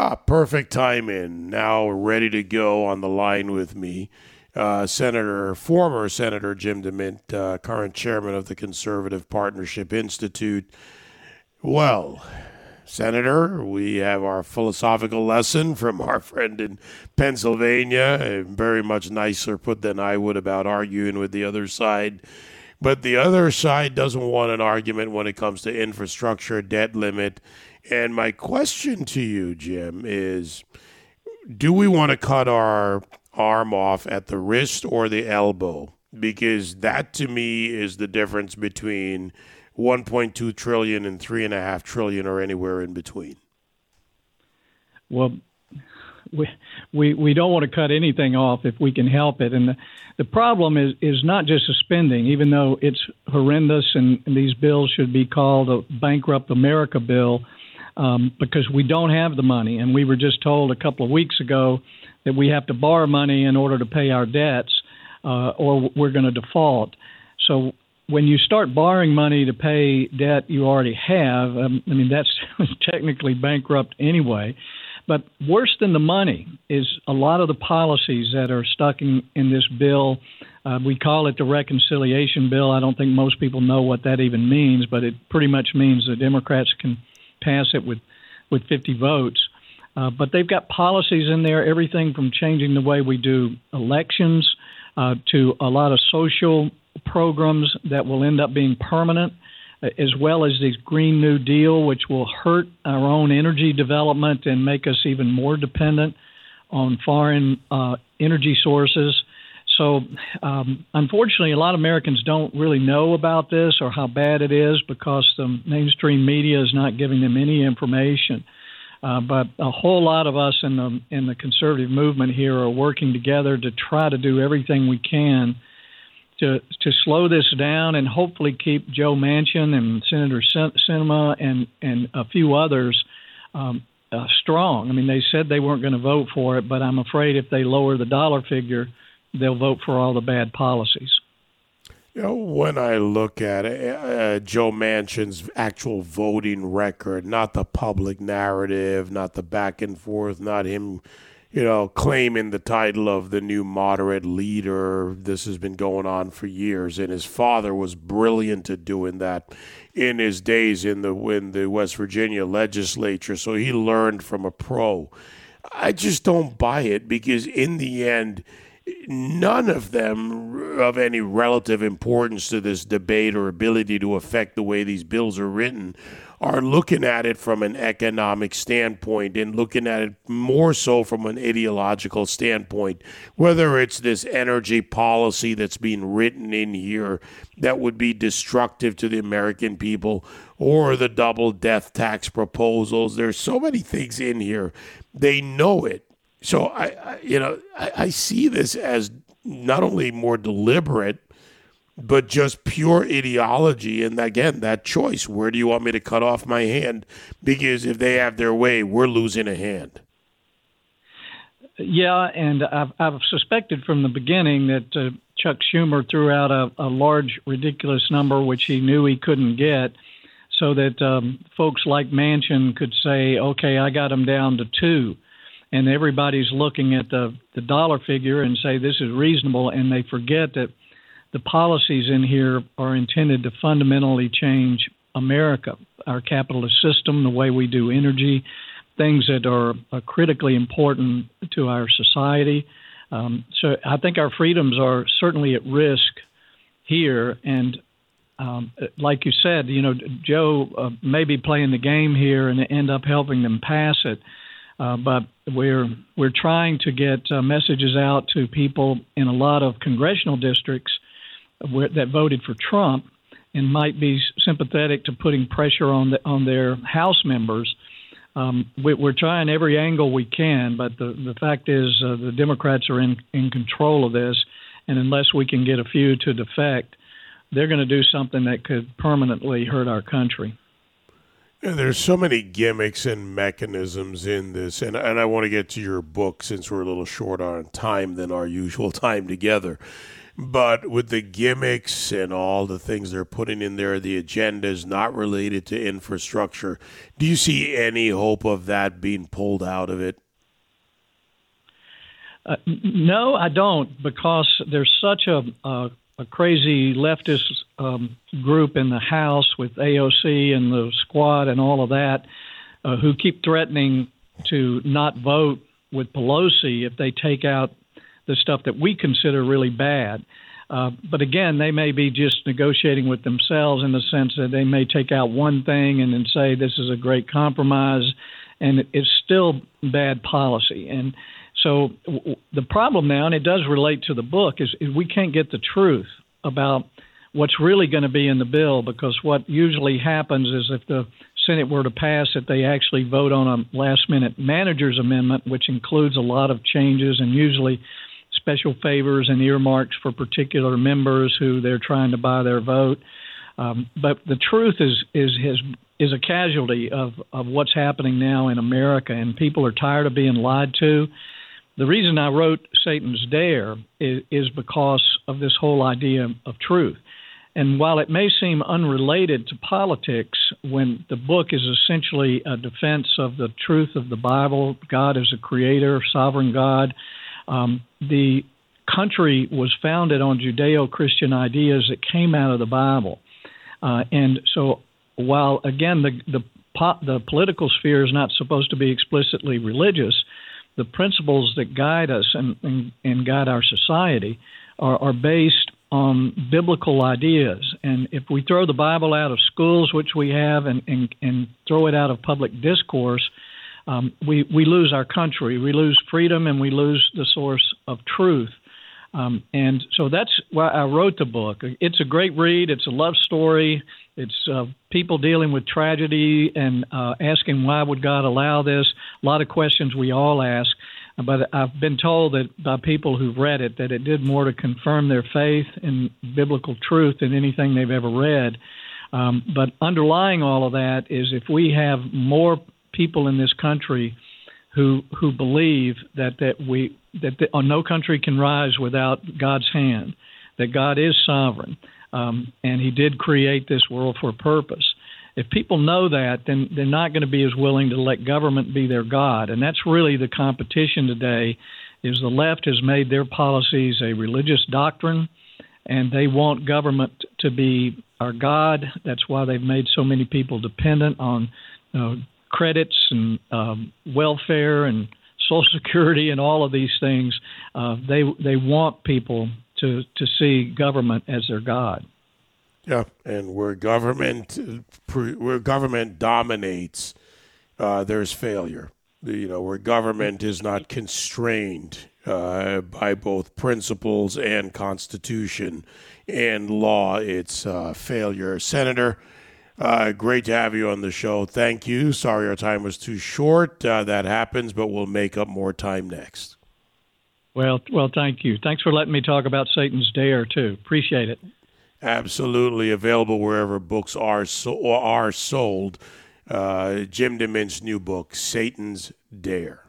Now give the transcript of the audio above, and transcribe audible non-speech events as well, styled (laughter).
Ah, perfect timing. Now ready to go on the line with me. Uh, Senator, former Senator Jim DeMint, uh, current chairman of the Conservative Partnership Institute. Well, Senator, we have our philosophical lesson from (laughs) our friend in Pennsylvania. Very much nicer put than I would about arguing with the other side. But the other side doesn't want an argument when it comes to infrastructure, debt limit. And my question to you, Jim, is do we want to cut our arm off at the wrist or the elbow? Because that to me is the difference between 1.2 trillion and 3.5 trillion or anywhere in between? Well, we, we, we don't want to cut anything off if we can help it. And the, the problem is, is not just the spending, even though it's horrendous and, and these bills should be called a bankrupt America bill um, because we don't have the money. And we were just told a couple of weeks ago that we have to borrow money in order to pay our debts uh, or we're going to default. So when you start borrowing money to pay debt you already have, um, I mean, that's (laughs) technically bankrupt anyway. But worse than the money is a lot of the policies that are stuck in, in this bill. Uh, we call it the reconciliation bill. I don't think most people know what that even means, but it pretty much means the Democrats can pass it with, with 50 votes. Uh, but they've got policies in there, everything from changing the way we do elections uh, to a lot of social programs that will end up being permanent, as well as the Green New Deal, which will hurt our own energy development and make us even more dependent on foreign uh, energy sources. So, um, unfortunately, a lot of Americans don't really know about this or how bad it is because the mainstream media is not giving them any information. Uh, but a whole lot of us in the in the conservative movement here are working together to try to do everything we can to to slow this down and hopefully keep Joe Manchin and Senator Sinema and and a few others um, uh, strong. I mean, they said they weren't going to vote for it, but I'm afraid if they lower the dollar figure, they'll vote for all the bad policies. You know, when I look at it, uh, Joe Manchin's actual voting record, not the public narrative, not the back and forth, not him you know, claiming the title of the new moderate leader. This has been going on for years, and his father was brilliant at doing that in his days in the in the West Virginia legislature. So he learned from a pro. I just don't buy it because in the end, none of them of any relative importance to this debate or ability to affect the way these bills are written are looking at it from an economic standpoint and looking at it more so from an ideological standpoint. Whether it's this energy policy that's being written in here that would be destructive to the American people, or the double death tax proposals. There's so many things in here. They know it. So I, I you know, I, I see this as not only more deliberate but just pure ideology. And again, that choice where do you want me to cut off my hand? Because if they have their way, we're losing a hand. Yeah, and I've, I've suspected from the beginning that uh, Chuck Schumer threw out a, a, large, ridiculous number which he knew he couldn't get, so that um, folks like Manchin could say, "Okay, I got him down to two. And everybody's looking at the the dollar figure and say this is reasonable, and they forget that the policies in here are intended to fundamentally change America, our capitalist system, the way we do energy, things that are, critically important to our society. Um, so I think our freedoms are certainly at risk here. And um, like you said, you know, Joe uh, may be playing the game here and end up helping them pass it. Uh, but we're we're trying to get uh, messages out to people in a lot of congressional districts where, that voted for Trump and might be sympathetic to putting pressure on the, on their House members. Um, we, are trying every angle we can, but the the fact is uh, the Democrats are in in control of this, and unless we can get a few to defect, they're going to do something that could permanently hurt our country. There's so many gimmicks and mechanisms in this, and and I want to get to your book since we're a little short on time than our usual time together. But with the gimmicks and all the things they're putting in there, the agenda is not related to infrastructure. Do you see any hope of that being pulled out of it? Uh, no, I don't, because there's such a, a, a crazy leftist um, group in the House with AOC and the squad and all of that uh, who keep threatening to not vote with Pelosi if they take out the stuff that we consider really bad. Uh, but again, they may be just negotiating with themselves in the sense that they may take out one thing and then say this is a great compromise, and it's still bad policy. And so w- the problem now, and it does relate to the book, is, is we can't get the truth about what's really going to be in the bill because what usually happens is if the Senate were to pass it, they actually vote on a last minute manager's amendment, which includes a lot of changes and usually special favors and earmarks for particular members who they're trying to buy their vote. Um, but the truth is is his is a casualty of of what's happening now in America, and people are tired of being lied to. The reason I wrote Satan's Dare is, is because of this whole idea of truth. And while it may seem unrelated to politics, when the book is essentially a defense of the truth of the Bible, God is a creator, sovereign God, um, the country was founded on Judeo Christian ideas that came out of the Bible. Uh, and so, while again, the, the, po- the political sphere is not supposed to be explicitly religious, the principles that guide us and, and, and guide our society are, are based on biblical ideas. And if we throw the Bible out of schools, which we have, and, and, and throw it out of public discourse, um, we, we lose our country. We lose freedom and we lose the source of truth. Um, and so that's why I wrote the book. It's a great read. It's a love story. It's uh, people dealing with tragedy and uh, asking why would God allow this. A lot of questions we all ask. But I've been told that by people who've read it that it did more to confirm their faith in biblical truth than anything they've ever read. Um, but underlying all of that is if we have more people in this country who who believe that that we that the, oh, no country can rise without God's hand, that God is sovereign, um, and He did create this world for a purpose. If people know that, then they're not going to be as willing to let government be their god, and that's really the competition today. Is the left has made their policies a religious doctrine, and they want government to be our god. That's why they've made so many people dependent on uh, credits and um, welfare and (laughs) Social Security and all of these things. Uh, they they want people to to see government as their god. Yeah, and where government where government dominates, uh, there's failure. You know, where government is not constrained uh, by both principles and constitution and law, it's uh, failure. Senator. Uh, great to have you on the show. Thank you. Sorry our time was too short. Uh, that happens, but we'll make up more time next. Well, well, thank you. Thanks for letting me talk about Satan's Dare too. Appreciate it. Absolutely available wherever books are so, are sold. Uh, Jim DeMint's new book, Satan's Dare.